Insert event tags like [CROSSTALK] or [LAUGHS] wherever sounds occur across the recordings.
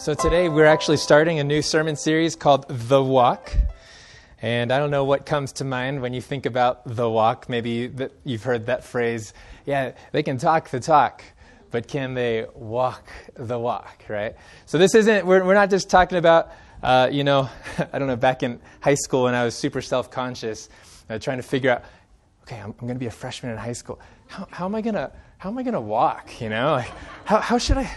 So today we're actually starting a new sermon series called The Walk. And I don't know what comes to mind when you think about the walk. Maybe that you've heard that phrase. Yeah, they can talk the talk, but can they walk the walk, right? So this isn't, we're, we're not just talking about, uh, you know, [LAUGHS] I don't know, back in high school when I was super self conscious, uh, trying to figure out, okay, I'm, I'm going to be a freshman in high school. How, how am I going to, how am I going to walk, you know? Like, how, how should I,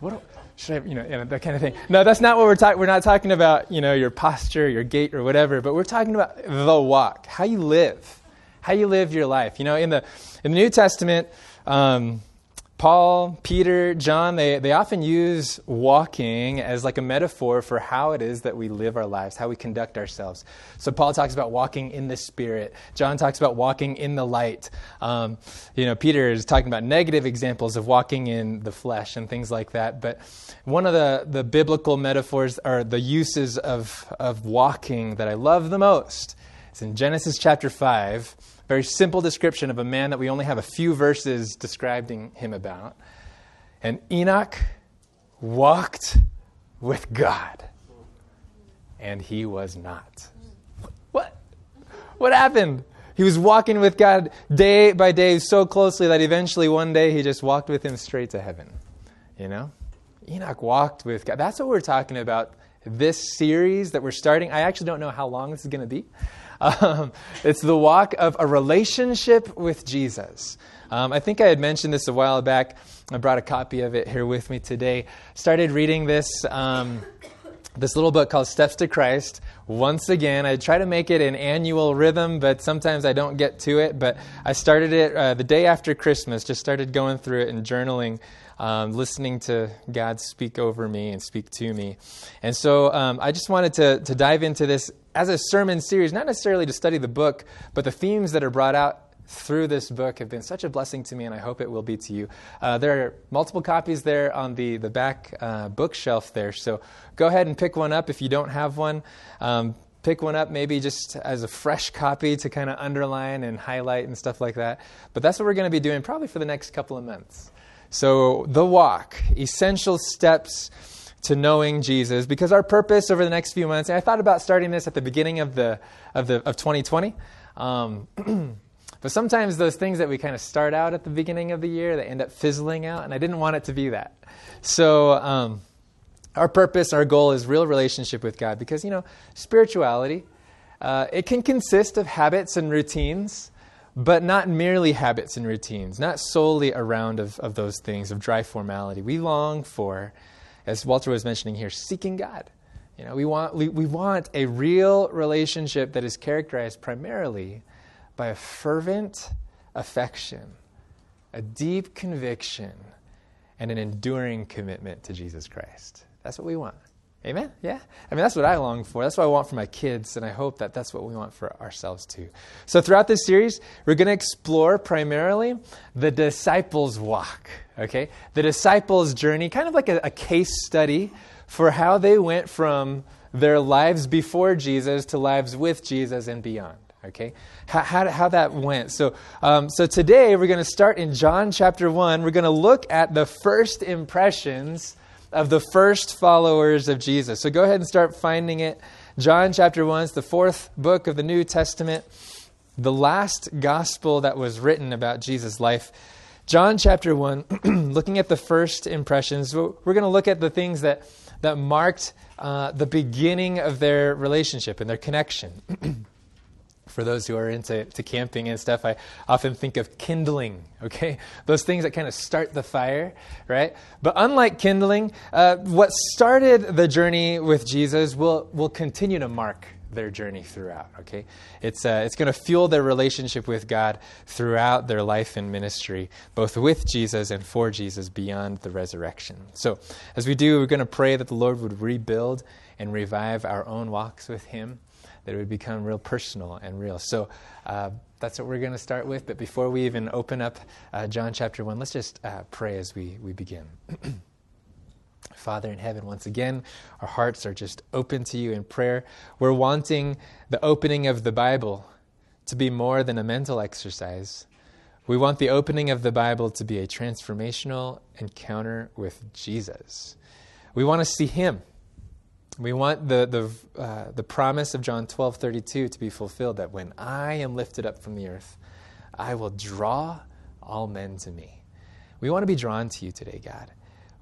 what should I, you know, you know, that kind of thing. No, that's not what we're talking. We're not talking about, you know, your posture, your gait, or whatever. But we're talking about the walk, how you live, how you live your life. You know, in the in the New Testament, um, Paul, Peter, John, they, they often use walking as like a metaphor for how it is that we live our lives, how we conduct ourselves. So Paul talks about walking in the Spirit. John talks about walking in the light. Um, you know, Peter is talking about negative examples of walking in the flesh and things like that. But one of the, the biblical metaphors or the uses of, of walking that I love the most is in Genesis chapter 5 very simple description of a man that we only have a few verses describing him about. And Enoch walked with God, and he was not. What? What happened? He was walking with God day by day so closely that eventually one day he just walked with him straight to heaven. You know? Enoch walked with God. That's what we're talking about this series that we're starting. I actually don't know how long this is going to be. Um, it's the walk of a relationship with Jesus. Um, I think I had mentioned this a while back. I brought a copy of it here with me today. Started reading this. Um, this little book called Steps to Christ. Once again, I try to make it an annual rhythm, but sometimes I don't get to it. But I started it uh, the day after Christmas, just started going through it and journaling um, listening to God speak over me and speak to me. And so um, I just wanted to, to dive into this as a sermon series, not necessarily to study the book, but the themes that are brought out through this book have been such a blessing to me, and I hope it will be to you. Uh, there are multiple copies there on the, the back uh, bookshelf there, so go ahead and pick one up if you don't have one. Um, pick one up maybe just as a fresh copy to kind of underline and highlight and stuff like that. But that's what we're going to be doing probably for the next couple of months. So, the walk, essential steps to knowing Jesus, because our purpose over the next few months, and I thought about starting this at the beginning of, the, of, the, of 2020. Um, [CLEARS THROAT] but sometimes those things that we kind of start out at the beginning of the year, they end up fizzling out, and I didn't want it to be that. So, um, our purpose, our goal is real relationship with God, because, you know, spirituality, uh, it can consist of habits and routines but not merely habits and routines, not solely around of, of those things of dry formality. We long for, as Walter was mentioning here, seeking God. You know, we want, we, we want a real relationship that is characterized primarily by a fervent affection, a deep conviction, and an enduring commitment to Jesus Christ. That's what we want. Amen? Yeah? I mean, that's what I long for. That's what I want for my kids, and I hope that that's what we want for ourselves too. So, throughout this series, we're going to explore primarily the disciples' walk, okay? The disciples' journey, kind of like a, a case study for how they went from their lives before Jesus to lives with Jesus and beyond okay how, how, how, that went so, um, so today we're going to start in john chapter 1 we're going to look at the first impressions of the first followers of Jesus. So go ahead and start finding it. John chapter 1 is the fourth book of the New Testament, the last gospel that was written about Jesus' life. John chapter 1, [CLEARS THROAT] looking at the first impressions, we're going to look at the things that, that marked uh, the beginning of their relationship and their connection. [CLEARS THROAT] for those who are into to camping and stuff, I often think of kindling, okay? Those things that kind of start the fire, right? But unlike kindling, uh, what started the journey with Jesus will, will continue to mark their journey throughout, okay? It's, uh, it's going to fuel their relationship with God throughout their life and ministry, both with Jesus and for Jesus beyond the resurrection. So, as we do, we're going to pray that the Lord would rebuild and revive our own walks with Him that it would become real personal and real. So uh, that's what we're going to start with. But before we even open up uh, John chapter 1, let's just uh, pray as we, we begin. [CLEARS THROAT] Father in heaven, once again, our hearts are just open to you in prayer. We're wanting the opening of the Bible to be more than a mental exercise. We want the opening of the Bible to be a transformational encounter with Jesus. We want to see him. We want the, the, uh, the promise of John 12 32 to be fulfilled that when I am lifted up from the earth, I will draw all men to me. We want to be drawn to you today, God.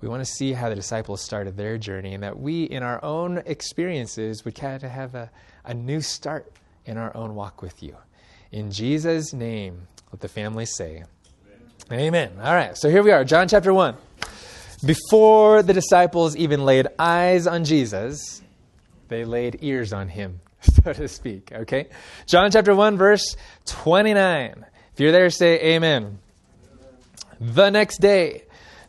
We want to see how the disciples started their journey and that we, in our own experiences, would kind of have a, a new start in our own walk with you. In Jesus' name, let the family say, Amen. Amen. All right, so here we are, John chapter 1. Before the disciples even laid eyes on Jesus, they laid ears on him, [LAUGHS] so to speak. Okay? John chapter 1, verse 29. If you're there, say amen. The next day,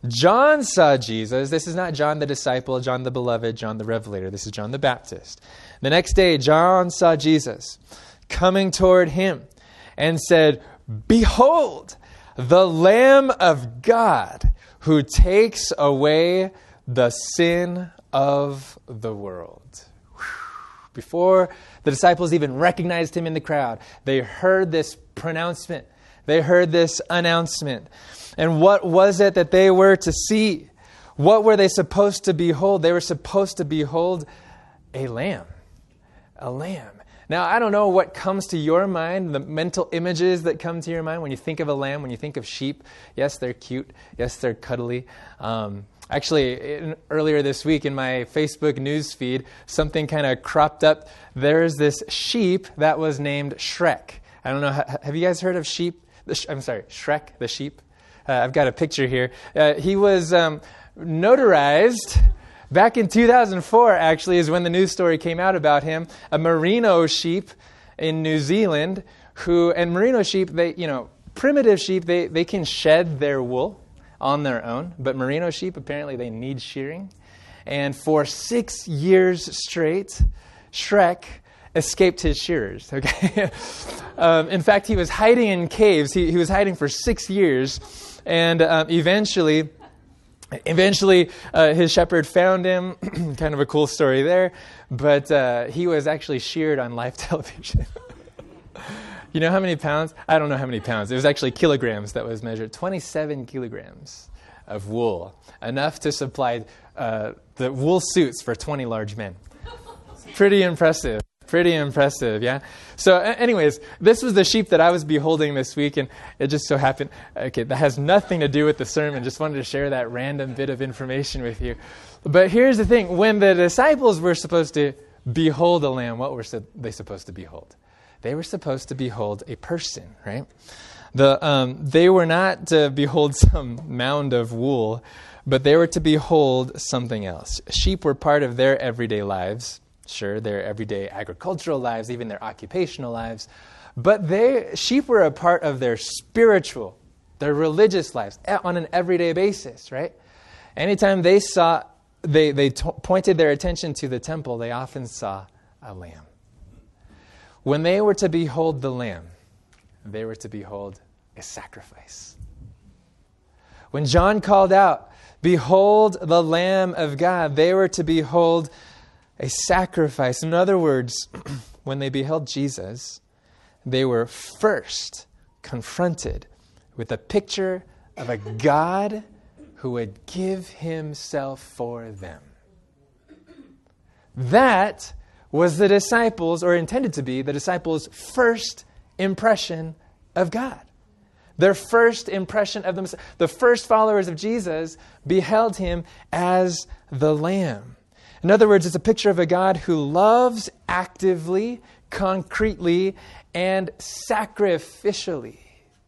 John saw Jesus. This is not John the disciple, John the beloved, John the revelator. This is John the Baptist. The next day, John saw Jesus coming toward him and said, Behold, the Lamb of God who takes away the sin of the world. Before the disciples even recognized him in the crowd, they heard this pronouncement they heard this announcement. And what was it that they were to see? What were they supposed to behold? They were supposed to behold a lamb. A lamb. Now, I don't know what comes to your mind, the mental images that come to your mind when you think of a lamb, when you think of sheep. Yes, they're cute. Yes, they're cuddly. Um, actually, in, earlier this week in my Facebook news feed, something kind of cropped up. There's this sheep that was named Shrek. I don't know, have you guys heard of sheep? the, I'm sorry, Shrek the sheep. Uh, I've got a picture here. Uh, he was um, notarized back in 2004, actually, is when the news story came out about him. A merino sheep in New Zealand who, and merino sheep, they, you know, primitive sheep, they, they can shed their wool on their own, but merino sheep, apparently, they need shearing. And for six years straight, Shrek escaped his shearers. [LAUGHS] Okay, um, in fact, he was hiding in caves. He, he was hiding for six years, and um, eventually. Eventually, uh, his shepherd found him. [CLEARS THROAT] kind of a cool story there, but uh, he was actually sheared on live [LAUGHS] television. you know how many pounds? I don't know how many pounds. It was actually kilograms that was measured. 27 kilograms of wool, enough to supply uh, the wool suits for 20 large men. [LAUGHS] Pretty impressive. Pretty impressive, yeah? So, anyways, this was the sheep that I was beholding this week, and it just so happened, okay, that has nothing to do with the sermon. Just wanted to share that random bit of information with you. But here's the thing when the disciples were supposed to behold a lamb, what were they supposed to behold? They were supposed to behold a person, right? The, um, they were not to behold [LAUGHS] some mound of wool, but they were to behold something else. Sheep were part of their everyday lives sure, their everyday agricultural lives, even their occupational lives, but they, sheep were a part of their spiritual, their religious lives eh, on an everyday basis, right? Anytime they saw, they, they t- pointed their attention to the temple, they often saw a lamb. When they were to behold the lamb, they were to behold a sacrifice. When John called out, Behold the Lamb of God, they were to behold a sacrifice. In other words, [CLEARS THROAT] when they beheld Jesus, they were first confronted with a picture of a God who would give himself for them. That was the disciples, or intended to be the disciples' first impression of God. Their first impression of themselves. The first followers of Jesus beheld him as the Lamb. In other words, it's a picture of a God who loves actively, concretely, and sacrificially.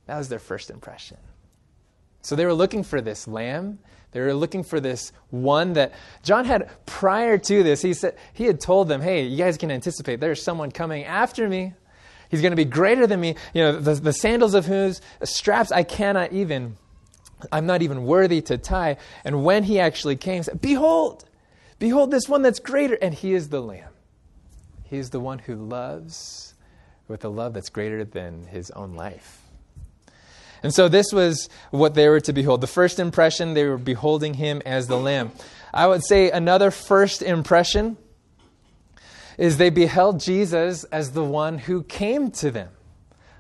That was their first impression. So they were looking for this lamb. They were looking for this one that John had prior to this. He said he had told them, "Hey, you guys can anticipate there's someone coming after me. He's going to be greater than me. You know, the, the sandals of whose straps I cannot even, I'm not even worthy to tie." And when he actually came, he said, "Behold, Behold, this one that's greater. And he is the Lamb. He is the one who loves with a love that's greater than his own life. And so this was what they were to behold. The first impression, they were beholding him as the Lamb. I would say another first impression is they beheld Jesus as the one who came to them.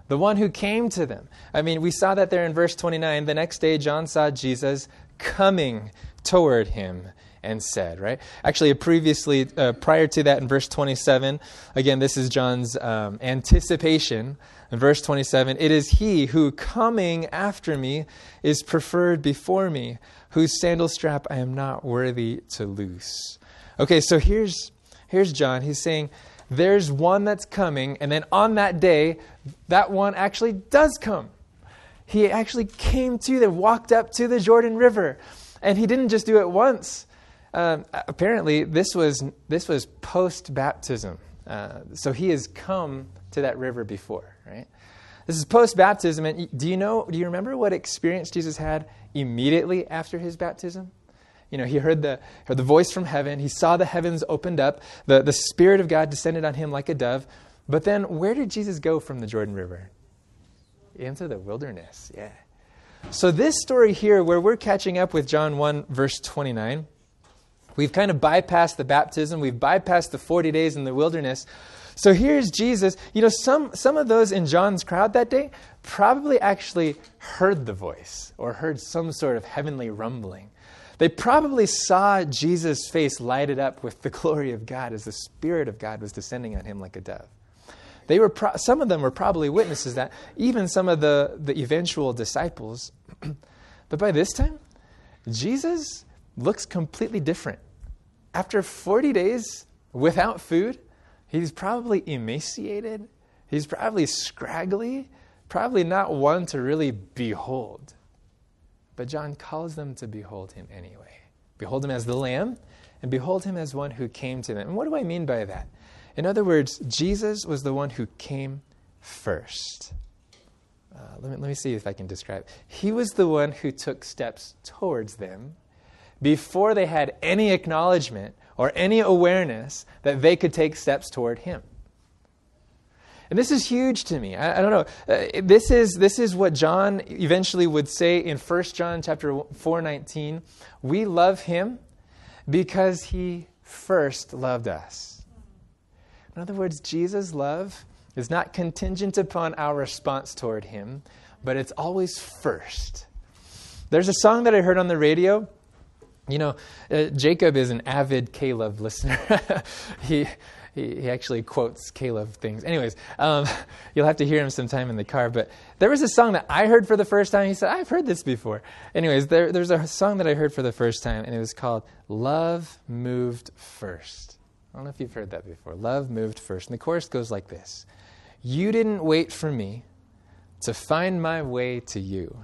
The one who came to them. I mean, we saw that there in verse 29. The next day, John saw Jesus coming toward him and said, right? Actually, previously, uh, prior to that in verse 27, again, this is John's um, anticipation. In verse 27, it is he who coming after me is preferred before me, whose sandal strap I am not worthy to loose. Okay, so here's, here's John. He's saying, there's one that's coming, and then on that day, that one actually does come. He actually came to them, walked up to the Jordan River. And he didn't just do it once. Um, apparently, this was, this was post baptism. Uh, so he has come to that river before, right? This is post baptism. And do you know, do you remember what experience Jesus had immediately after his baptism? You know, he heard the, heard the voice from heaven. He saw the heavens opened up. The, the Spirit of God descended on him like a dove. But then, where did Jesus go from the Jordan River? Into the wilderness, yeah. So, this story here, where we're catching up with John 1, verse 29, we've kind of bypassed the baptism, we've bypassed the 40 days in the wilderness. So, here's Jesus. You know, some, some of those in John's crowd that day probably actually heard the voice or heard some sort of heavenly rumbling. They probably saw Jesus' face lighted up with the [LAUGHS] glory of God as the Spirit of God was descending on him like a dove. They were pro- some of them were probably witnesses that, even some of the, the eventual disciples. [CLEARS THROAT] but by this time, Jesus looks completely different. After 40 days without food, he's probably emaciated. He's probably scraggly, probably not one to really behold. But John calls them to behold him anyway. Behold him as the Lamb, and behold him as one who came to them. And what do I mean by that? In other words, Jesus was the one who came first. Uh, let, me, let me see if I can describe. He was the one who took steps towards them before they had any acknowledgement or any awareness that they could take steps toward him. And this is huge to me. I, I don't know. Uh, this, is, this is what John eventually would say in 1 John chapter 4.19. We love him because he first loved us. In other words, Jesus' love is not contingent upon our response toward him, but it's always first. There's a song that I heard on the radio. You know, uh, Jacob is an avid K-LOVE listener. [LAUGHS] he, he, he, actually quotes K-LOVE things. Anyways, um, [LAUGHS] you'll have to hear him sometime in the car. But there was a song that I heard for the first time. He said, I've heard this before. Anyways, there, there's a song that I heard for the first time, and it was called Love Moved First. I don't know if you've heard that before. Love moved first. And the chorus goes like this You didn't wait for me to find my way to you.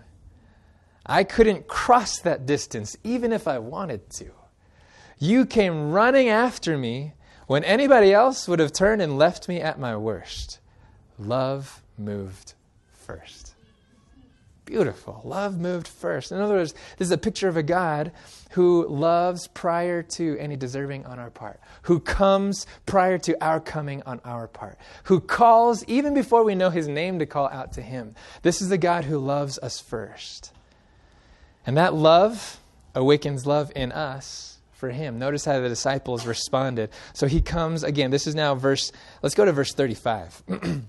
I couldn't cross that distance even if I wanted to. You came running after me when anybody else would have turned and left me at my worst. Love moved first beautiful. Love moved first. In other words, this is a picture of a God who loves prior to any deserving on our part, who comes prior to our coming on our part, who calls even before we know his name to call out to him. This is the God who loves us first. And that love awakens love in us for him. Notice how the disciples responded. So he comes again. This is now verse, let's go to verse 35. [CLEARS THROAT]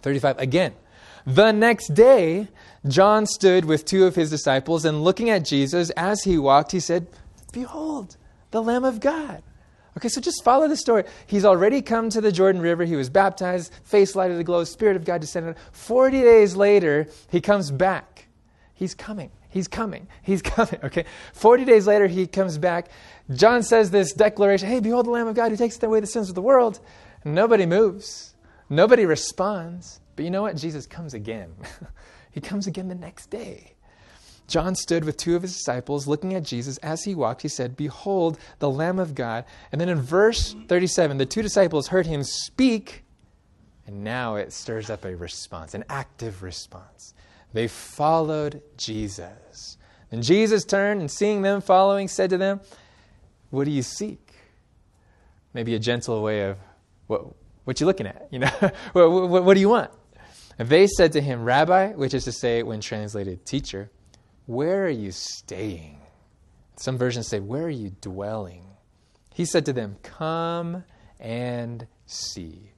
35 again. The next day, John stood with two of his disciples, and looking at Jesus as he walked, he said, Behold, the Lamb of God. Okay, so just follow the story. He's already come to the Jordan River. He was baptized, face lighted aglow, Spirit of God descended. Forty days later, he comes back. He's coming. He's coming. He's [LAUGHS] coming. Okay. Forty days later, he comes back. John says this declaration Hey, behold the Lamb of God who takes away the sins of the world. Nobody moves, nobody responds. But you know what? Jesus comes again. [LAUGHS] he comes again the next day. John stood with two of his disciples, looking at Jesus as he walked. He said, Behold, the Lamb of God. And then in verse 37, the two disciples heard him speak, and now it stirs up a response, an active response. They followed Jesus. And Jesus turned and seeing them following, said to them, What do you seek? Maybe a gentle way of, What, what you looking at? You know, [LAUGHS] what, what, what do you want? And they said to him, Rabbi, which is to say, when translated, teacher, where are you staying? Some versions say, Where are you dwelling? He said to them, Come and see.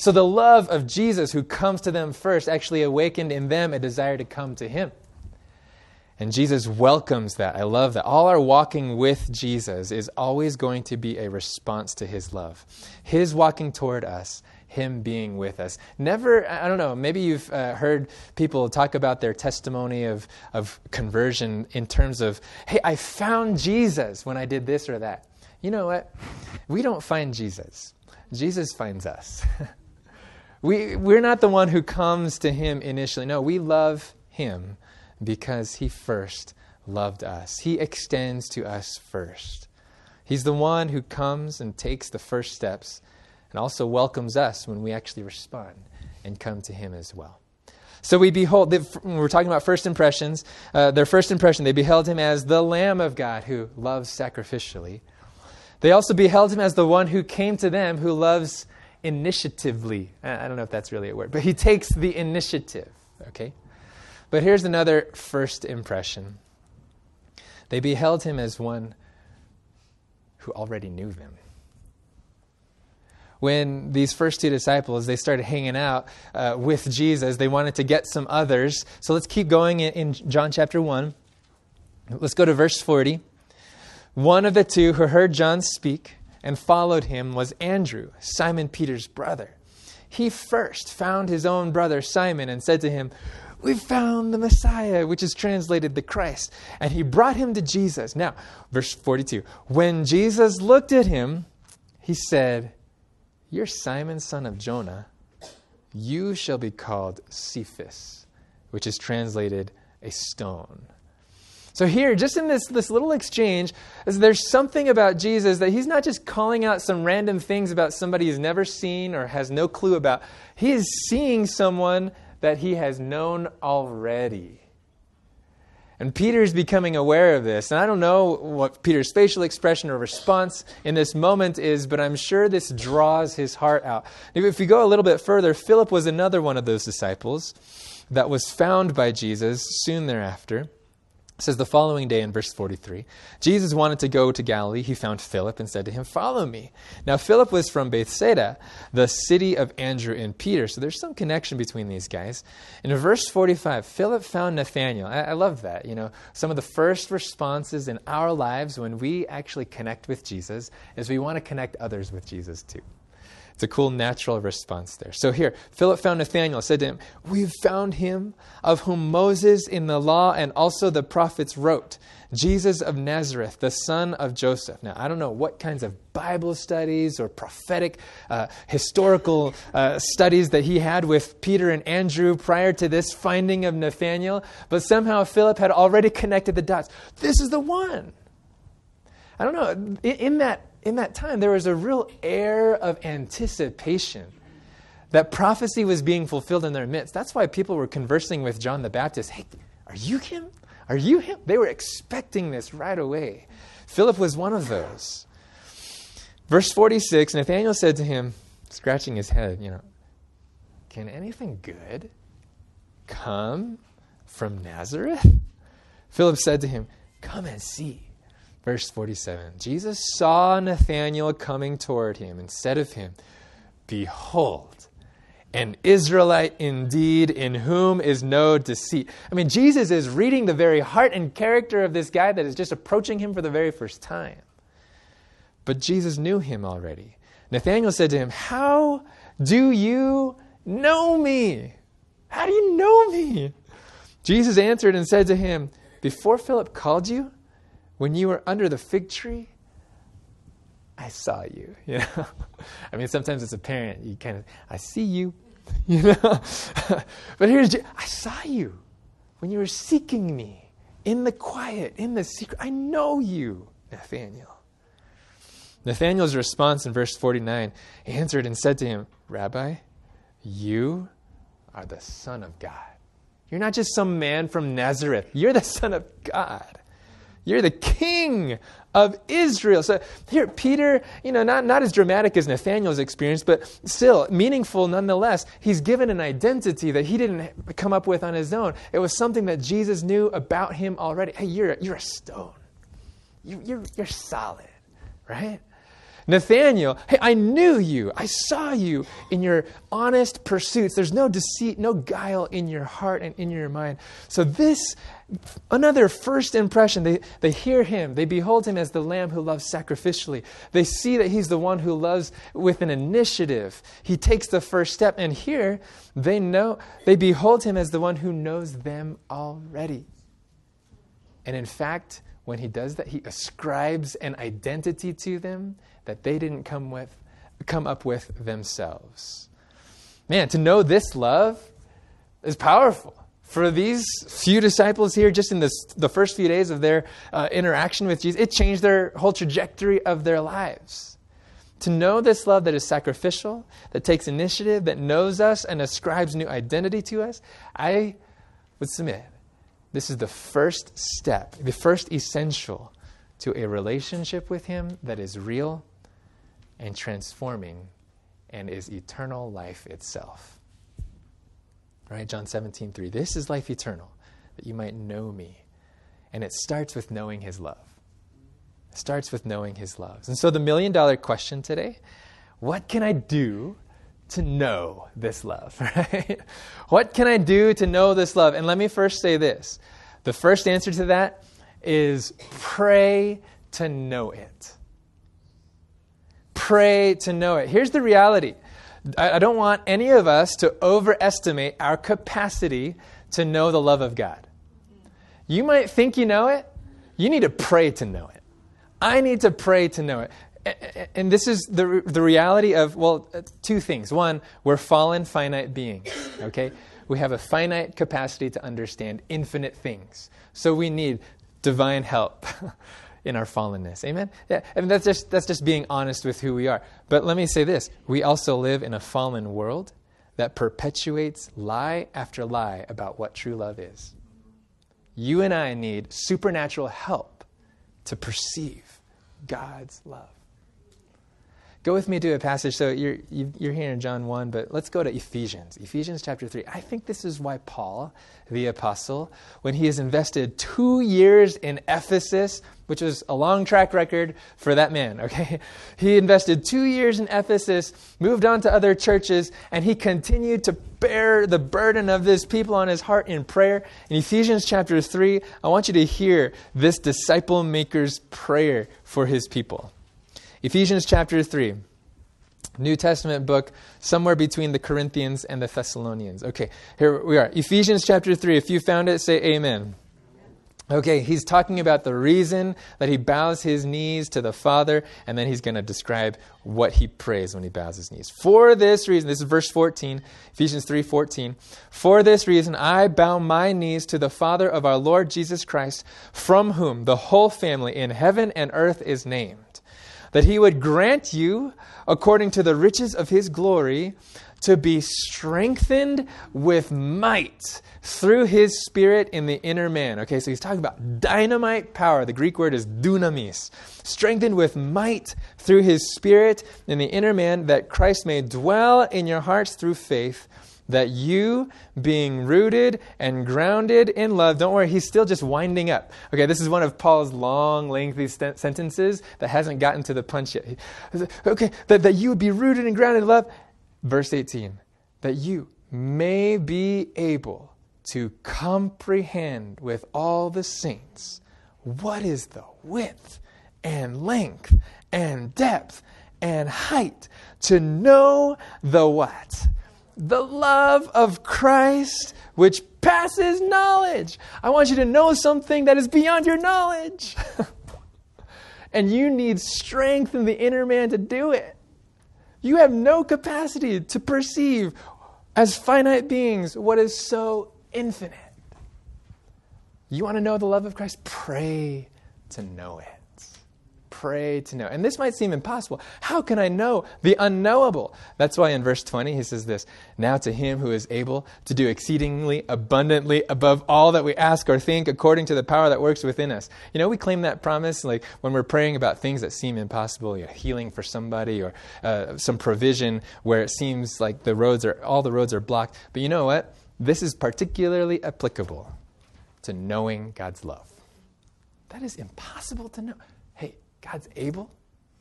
So the love of Jesus, who comes to them first, actually awakened in them a desire to come to him. And Jesus welcomes that. I love that. All our walking with Jesus is always going to be a response to his love. His walking toward us, him being with us. Never, I don't know, maybe you've uh, heard people talk about their testimony of, of conversion in terms of, hey, I found Jesus when I did this or that. You know what? We don't find Jesus, Jesus finds us. [LAUGHS] we, we're not the one who comes to him initially. No, we love him because he first loved us. He extends to us first. He's the one who comes and takes the first steps and also welcomes us when we actually respond and come to him as well. So we behold, we're talking about first impressions. Uh, their first impression, they beheld him as the Lamb of God who loves sacrificially. They also beheld him as the one who came to them who loves initiatively. I don't know if that's really a word, but he takes the initiative, okay? But here's another first impression they beheld him as one who already knew them. When these first two disciples they started hanging out uh, with Jesus, they wanted to get some others. So let's keep going in, in John chapter one. Let's go to verse forty. One of the two who heard John speak and followed him was Andrew, Simon Peter's brother. He first found his own brother Simon and said to him, "We've found the Messiah, which is translated the Christ. And he brought him to Jesus. Now, verse 42. When Jesus looked at him, he said, You're Simon, son of Jonah. You shall be called Cephas, which is translated a stone. So, here, just in this, this little exchange, there's something about Jesus that he's not just calling out some random things about somebody he's never seen or has no clue about. He is seeing someone that he has known already. And Peter's becoming aware of this. And I don't know what Peter's facial expression or response in this moment is, but I'm sure this draws his heart out. If we go a little bit further, Philip was another one of those disciples that was found by Jesus soon thereafter. It says the following day in verse 43 Jesus wanted to go to Galilee. He found Philip and said to him, Follow me. Now, Philip was from Bethsaida, the city of Andrew and Peter. So there's some connection between these guys. In verse 45, Philip found Nathanael. I, I love that. You know, some of the first responses in our lives when we actually connect with Jesus is we want to connect others with Jesus too. It's a cool natural response there. So here, Philip found Nathanael, said to him, We've found him of whom Moses in the law and also the prophets wrote, Jesus of Nazareth, the son of Joseph. Now, I don't know what kinds of Bible studies or prophetic, uh, historical uh, studies that he had with Peter and Andrew prior to this finding of Nathanael, but somehow Philip had already connected the dots. This is the one. I don't know. In, in that in that time, there was a real air of anticipation that prophecy was being fulfilled in their midst. That's why people were conversing with John the Baptist. Hey, are you him? Are you him? They were expecting this right away. Philip was one of those. Verse 46 Nathanael said to him, scratching his head, you know, can anything good come from Nazareth? Philip said to him, Come and see. Verse 47 Jesus saw Nathanael coming toward him and said of him, Behold, an Israelite indeed, in whom is no deceit. I mean, Jesus is reading the very heart and character of this guy that is just approaching him for the very first time. But Jesus knew him already. Nathanael said to him, How do you know me? How do you know me? Jesus answered and said to him, Before Philip called you, when you were under the fig tree, I saw you. [LAUGHS] You know, I mean, sometimes as a parent, you kind of, I see you, [LAUGHS] you know. [LAUGHS] but here's, I saw you when you were seeking me in the quiet, in the secret. I know you, Nathanael. Nathanael's response in verse 49 answered and said to him, Rabbi, you are the Son of God. You're not just some man from Nazareth, you're the Son of God. You're the king of Israel. So here, Peter, you know, not, not as dramatic as Nathanael's experience, but still meaningful nonetheless. He's given an identity that he didn't come up with on his own. It was something that Jesus knew about him already. Hey, you're, you're a stone. You, you're, you're solid, right? Nathanael, hey, I knew you. I saw you in your honest pursuits. There's no deceit, no guile in your heart and in your mind. So, this, another first impression, they, they hear him. They behold him as the lamb who loves sacrificially. They see that he's the one who loves with an initiative. He takes the first step. And here, they know, they behold him as the one who knows them already. And in fact, when he does that, he ascribes an identity to them that they didn't come with come up with themselves. Man, to know this love is powerful. For these few disciples here, just in this, the first few days of their uh, interaction with Jesus, it changed their whole trajectory of their lives. To know this love that is sacrificial, that takes initiative, that knows us and ascribes new identity to us, I would submit this is the first step, the first essential to a relationship with Him that is real and transforming and is eternal life itself. Right? John 17, 3. This is life eternal, that you might know me. And it starts with knowing His love. It starts with knowing His love. And so the million dollar question today what can I do to know this love, [LAUGHS] right? what can I do to know this love? And let me first say this. The first answer to that is pray to know it. Pray to know it. Here's the reality I, don't want any of us to overestimate our capacity to know the love of God. You might think you know it, you need to pray to know it. I need to pray to know it and this is the, the reality of, well, uh, two things. One, we're fallen, finite beings, okay? We have a finite capacity to understand infinite things. So we need divine help [LAUGHS] in our fallenness. Amen? Yeah, I mean, that's just, that's just being honest with who we are. But let me say this we also live in a fallen world that perpetuates lie after lie about what true love is. You and I need supernatural help to perceive God's love. Go with me to a passage. So you're, you're here in John 1, but let's go to Ephesians. Ephesians chapter 3. I think this is why Paul, the apostle, when he has invested two years in Ephesus, which was a long track record for that man, [LAUGHS] okay? He invested two years in Ephesus, moved on to other churches, and he continued to bear the burden of this people on his heart in prayer. In Ephesians chapter 3, I want you to hear this disciple maker's prayer for his people. Ephesians chapter 3. New Testament book, somewhere between the Corinthians and the Thessalonians. Okay, here we are. Ephesians chapter 3. If you found it, say amen. Okay, he's talking about the reason that he bows his knees to the Father, and then he's going to describe what he prays when he bows his knees. For this reason, this is verse 14, Ephesians 3 14. For this reason, I bow my knees to the Father of our Lord Jesus Christ, from whom the whole family in heaven and earth is named that he would grant you, according to the riches of his glory, to be strengthened with might through his spirit in the inner man. Okay, so he's talking about dynamite power. The Greek word is dunamis. Strengthened with might through his spirit in the inner man, that Christ may dwell in your hearts through faith that you, being rooted and grounded in love, don't worry, he's still just winding up. Okay, this is one of Paul's long, lengthy st- sentences that hasn't gotten to the punch yet. Okay, that, that you would be rooted and grounded in love. Verse 18, that you may be able to comprehend with all the saints what is the width and length and depth and height, to know the what? The love of Christ, which passes knowledge. I want you to know something that is beyond your knowledge. [LAUGHS] and you need strength in the inner man to do it. You have no capacity to perceive, as finite beings, what is so infinite. You want to know the love of Christ? Pray to know it pray to know. And this might seem impossible. How can I know the unknowable? That's why in verse 20 he says this Now to him who is able to do exceedingly abundantly above all that we ask or think according to the power that works within us. You know, we claim that promise like when we're praying about things that seem impossible, you know, healing for somebody or uh, some provision where it seems like the roads are, all the roads are blocked. But you know what? This is particularly applicable to knowing God's love. That is impossible to know. God's able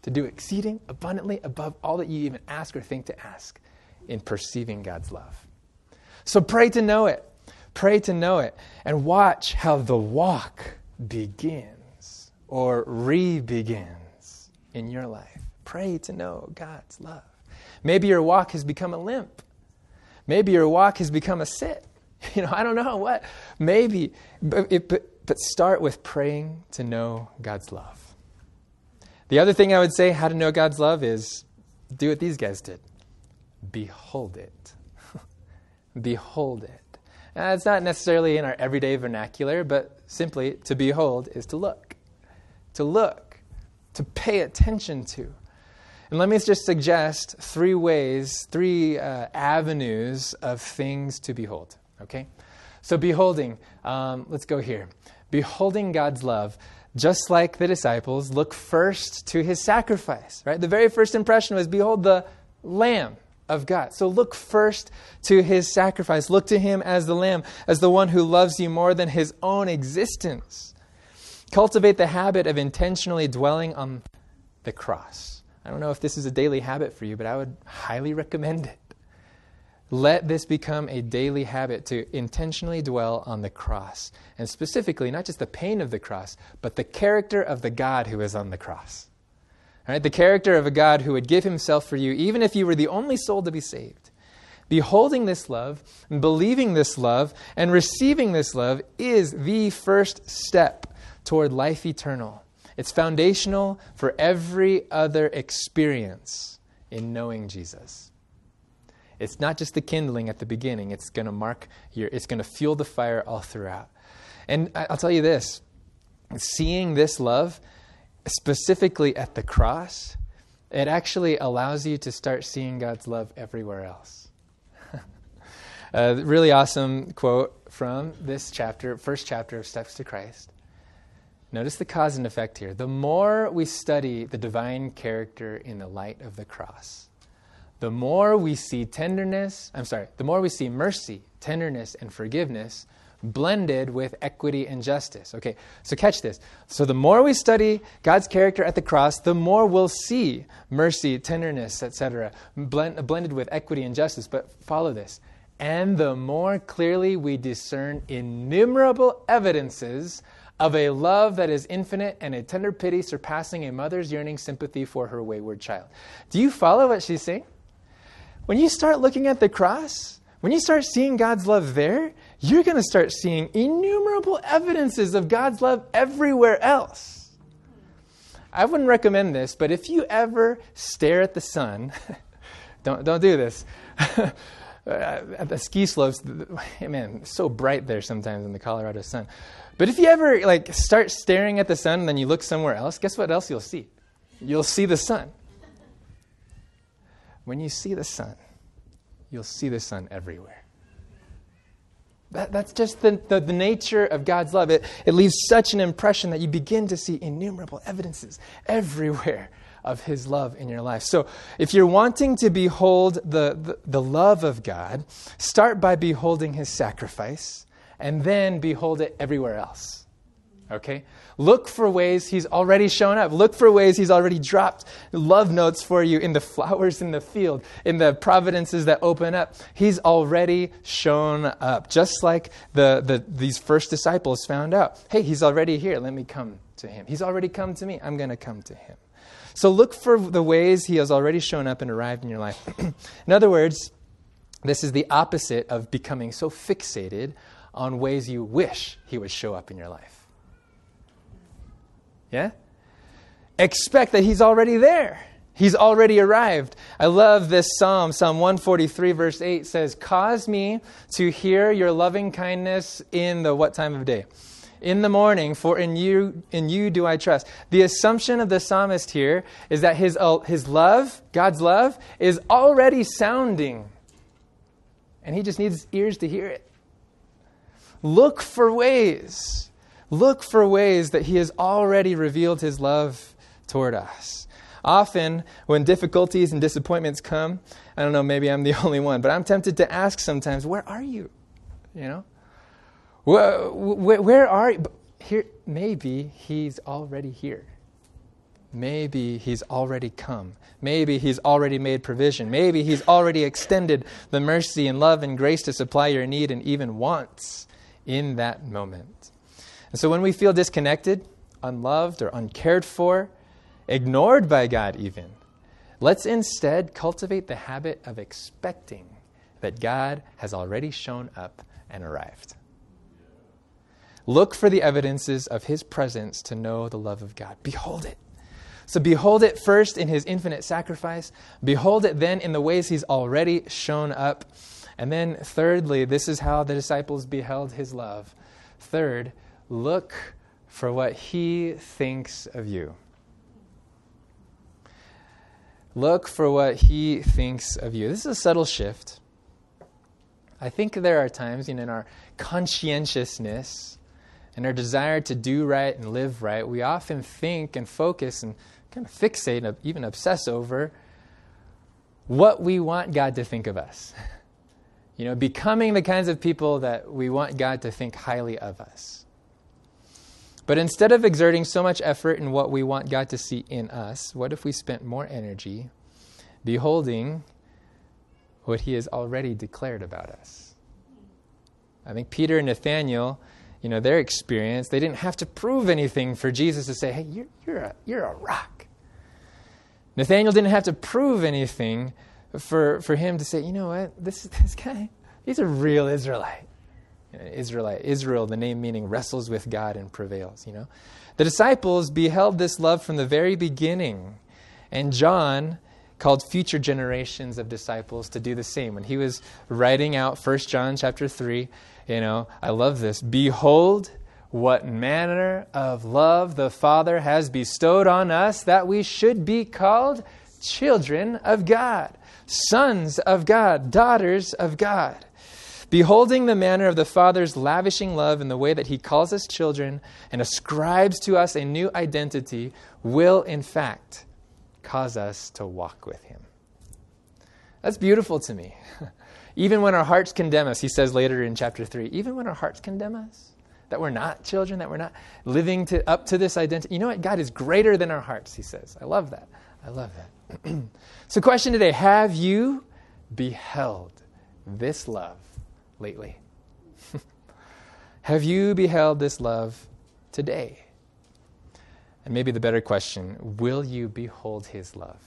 to do exceeding abundantly above all that you even ask or think to ask in perceiving God's love. So pray to know it. Pray to know it. And watch how the walk begins or re begins in your life. Pray to know God's love. Maybe your walk has become a limp. Maybe your walk has become a sit. [LAUGHS] You know, I don't know what. Maybe. But, it, but, but start with praying to know God's love. The other thing I would say how to know God's love is do what these guys did behold it. [LAUGHS] behold it. Now, it's not necessarily in our everyday vernacular, but simply to behold is to look. To look, to pay attention to. And let me just suggest three ways, three uh, avenues of things to behold. Okay? So, beholding, um, let's go here. Beholding God's love just like the disciples, look first to his sacrifice, right? The very first impression was, Behold, the Lamb of God. So look first to his sacrifice. Look to him as the Lamb, as the one who loves you more than his own existence. Cultivate the habit of intentionally dwelling on the cross. I don't know if this is a daily habit for you, but I would highly recommend it. Let this become a daily habit to intentionally dwell on the cross. And specifically, not just the pain of the cross, but the character of the God who is on the cross. Right? The character of a God who would give himself for you, even if you were the only soul to be saved. Beholding this love, and believing this love, and receiving this love is the first step toward life eternal. It's foundational for every other experience in knowing Jesus. It's not just the kindling at the beginning, it's going to mark your, it's going to fuel the fire all throughout. And I'll tell you this seeing this love specifically at the cross, it actually allows you to start seeing God's love everywhere else. [LAUGHS] a really awesome quote from this chapter, first chapter of Steps to Christ. Notice the cause and effect here. The more we study the divine character in the light of the cross, the more we see tenderness, I'm sorry, the more we see mercy, tenderness, and forgiveness, blended with equity and justice. Okay, so catch this. So the more we study God's character at the cross, the more we'll see mercy, tenderness, etc., blend, blended with equity and justice. But follow this. And the more clearly we discern innumerable evidences of a love that is infinite and a tender pity surpassing a mother's yearning sympathy for her wayward child. Do you follow what she's saying? When you start looking at the cross, when you start seeing God's love there, you're going to start seeing innumerable evidences of God's love everywhere else. I wouldn't recommend this, but if you ever stare at the sun, [LAUGHS] don't, don't do this. at [LAUGHS] the ski slopes, [LAUGHS] man, it's so bright there sometimes in the Colorado sun. But if you ever like start staring at the sun and then you look somewhere else, guess what else you'll see? You'll see the sun. When you see the sun, you'll see the sun everywhere. That, that's just the, the, the, nature of God's love. It, it leaves such an impression that you begin to see innumerable evidences everywhere of His love in your life. So, if you're wanting to behold the, the, the love of God, start by beholding His sacrifice and then behold it everywhere else. Okay? Look for ways he's already shown up. Look for ways he's already dropped love notes for you in the [LAUGHS] flowers in the field, in the providences that open up. He's already shown up, just like the, the, these first disciples found out. Hey, he's already here. Let me come to him. He's already come to me. I'm going to come to him. So look for the ways he has already shown up and arrived in your life. [CLEARS THROAT] in other words, this is the opposite of becoming so fixated on ways you wish he would show up in your life. Yeah? Expect that He's already there. He's already arrived. I love this psalm. Psalm 143, verse 8 says, Cause me to hear your loving kindness in the what time of day? In the morning, for in you, in you do I trust. The assumption of the psalmist here is that his, uh, his love, God's love, is already sounding. And he just needs his ears to hear it. Look for ways Look for ways that He has already revealed His love toward us. Often, when difficulties and disappointments come, I don't know, maybe I'm the [LAUGHS] only one, but I'm tempted to ask sometimes, where are you? You know? Where, where, are you? Here, maybe He's already here. maybe He's already come. Maybe He's already made provision. Maybe He's already extended the mercy and love and grace to supply your need and even wants in that moment. And so when we feel disconnected, unloved, or uncared for, ignored by God, even, let's instead cultivate the habit of expecting that God has already shown up and arrived. Look for the evidences of his presence to know the love of God. Behold it. So, behold it first in his infinite sacrifice. Behold it then in the ways he's already shown up. And then, thirdly, this is how the disciples beheld his love. Third, look for what he thinks of you. Look for what he thinks of you. This is a subtle shift. I think there are times you know, in our conscientiousness and our desire to do right and live right, we often think and focus and kind of fixate and even obsess over what we want God to think of us. [LAUGHS] You know, becoming the kinds of people that we want God to think highly of us. But instead of exerting so much effort in what we want God to see in us, what if we spent more energy beholding what He has already declared about us? I think Peter and Nathanael, you know, their experience, they didn't have to prove anything for Jesus to say, hey, you're, you're, a, you're a rock. Nathanael didn't have to prove anything for, for him to say, you know what, this, this guy, he's a real Israelite. Israelite, Israel, the name meaning wrestles with God and prevails, you know. The disciples beheld this love from the very beginning. And John called future generations of disciples to do the same. When he was writing out 1 John chapter 3, you know, I love this. Behold, what manner of love the Father has bestowed on us that we should be called children of God, sons of God, daughters of God. Beholding the manner of the Father's lavishing love in the way that He calls us children and ascribes to us a new identity, will in fact cause us to walk with Him. That's beautiful to me. [LAUGHS] even when our hearts condemn us, He says later in chapter 3, even when our hearts condemn us, that we're not children, that we're not living to, up to this identity. You know what? God is greater than our hearts, he says. I love that. I love that. [CLEARS THROAT] so, question today Have you beheld this love lately? [LAUGHS] Have you beheld this love today? And maybe the better question will you behold his love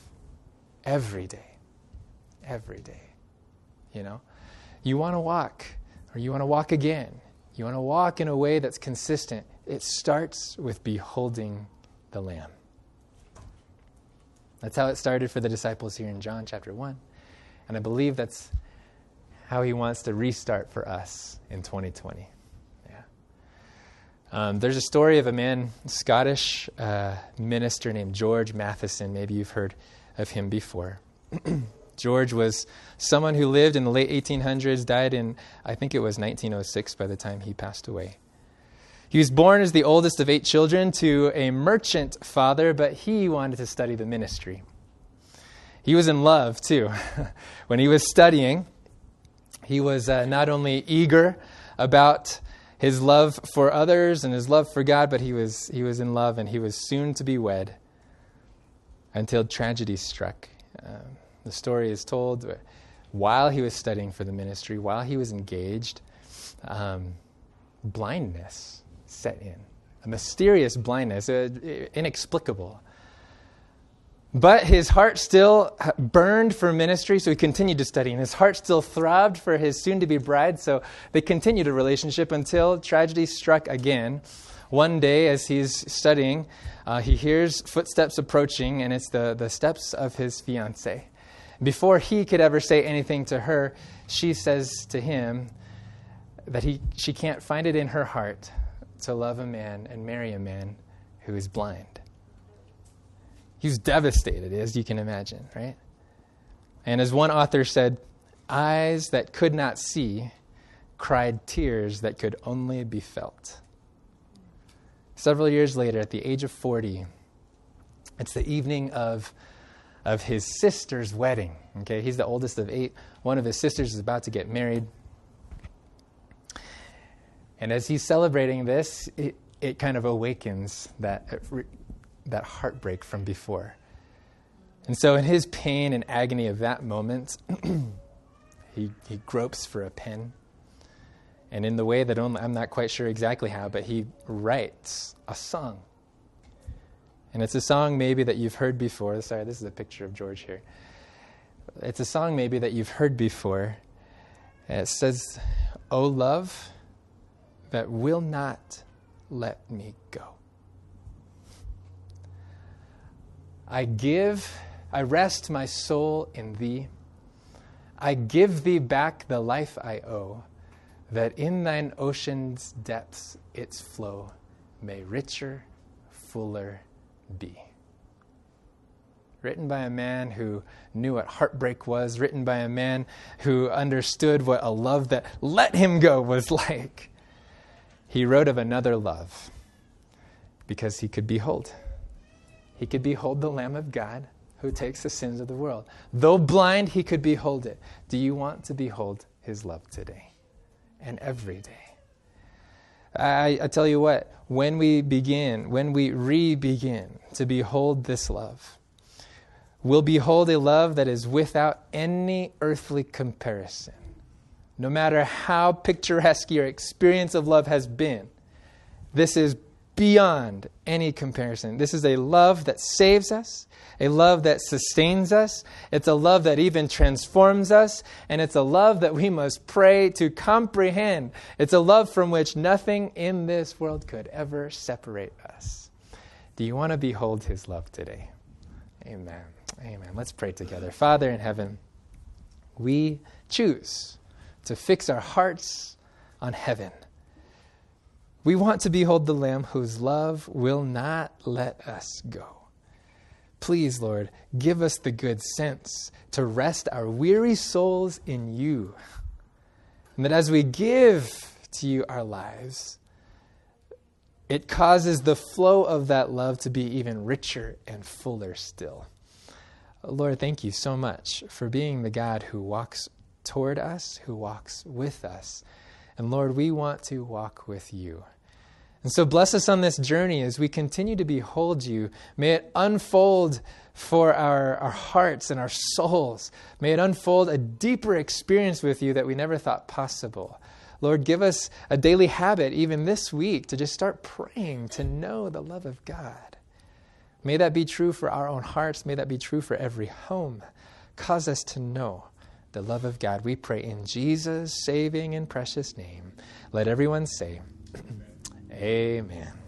every day? Every day. You know? You want to walk, or you want to walk again you want to walk in a way that's consistent, it starts with beholding the Lamb. That's how it started for the disciples here in John chapter 1. And I believe that's how he wants to restart for us in 2020. Yeah. Um, there's a story of a man, Scottish uh, minister named George Matheson. Maybe you've heard of him before. [CLEARS THROAT] George was someone who lived in the late 1800s, died in, I think it was 1906 by the time he passed away. He was born as the oldest of eight children to a merchant father, but he wanted to study the ministry. He was in love, too. [LAUGHS] when he was studying, he was uh, not only eager about his love for others and his love for God, but he was, he was in love and he was soon to be wed until tragedy struck. Um, the story is told while he was studying for the ministry, while he was engaged, um, blindness set in. A mysterious blindness, uh, inexplicable. But his heart still burned for ministry, so he continued to study, and his heart still throbbed for his soon to be bride, so they continued a relationship until tragedy struck again. One day, as he's studying, uh, he hears footsteps approaching, and it's the, the steps of his fiancee. Before he could ever say anything to her, she says to him that he, she can't find it in her heart to love a man and marry a man who is blind. He's devastated, as you can imagine, right? And as one author said, eyes that could not see cried tears that could only be felt. Several years later, at the age of 40, it's the evening of of his sister's wedding. Okay, he's the oldest of eight. One of his sisters is about to get married. And as he's celebrating this, it, it kind of awakens that uh, that heartbreak from before. And so, in his pain and agony of that moment, [CLEARS THROAT] he, he gropes for a pen. And in the way that only, I'm not quite sure exactly how, but he writes a song. And it's a song maybe that you've heard before. Sorry, this is a picture of George here. It's a song maybe that you've heard before. it says, O love that will not let me go. I give, I rest my soul in thee. I give thee back the life I owe, that in thine ocean's depths its flow may richer, fuller be. Written by a man who knew what heartbreak was, written by a man who understood what a love that let him go was [LAUGHS] like. He wrote of another love because he could behold. He could behold the Lamb of God who takes the sins of the world. Though blind, he could behold it. Do you want to behold his love today and every day? I, I tell you what, when we begin, when we re begin to behold this love, we'll behold a love that is without any earthly comparison. No matter how picturesque your experience of love has been, this is beyond any comparison. This is a love that saves us, a love that sustains us, it's a love that even transforms us, and it's a love that we must pray to comprehend. It's a love from which nothing in this world could ever separate us. Do you want to behold his love today? Amen. Amen. Let's pray together. Father in heaven, we choose to fix our hearts on heaven we want to behold the Lamb whose love will not let us go. Please, Lord, give us the good sense to rest our weary souls in you. And that as we give to you our lives, it causes the flow of that love to be even richer and fuller still. Lord, thank you so much for being the God who walks toward us, who walks with us. And Lord, we want to walk with you. And so bless us on this journey as we continue to behold you. May it unfold for our, our hearts and our souls. May it unfold a deeper experience with you that we never thought possible. Lord, give us a daily habit, even this week, to just start praying to know the love of God. May that be true for our own hearts. May that be true for every home. Cause us to know the love of God. We pray in Jesus' saving and precious name. Let everyone say, [CLEARS THROAT] Amen.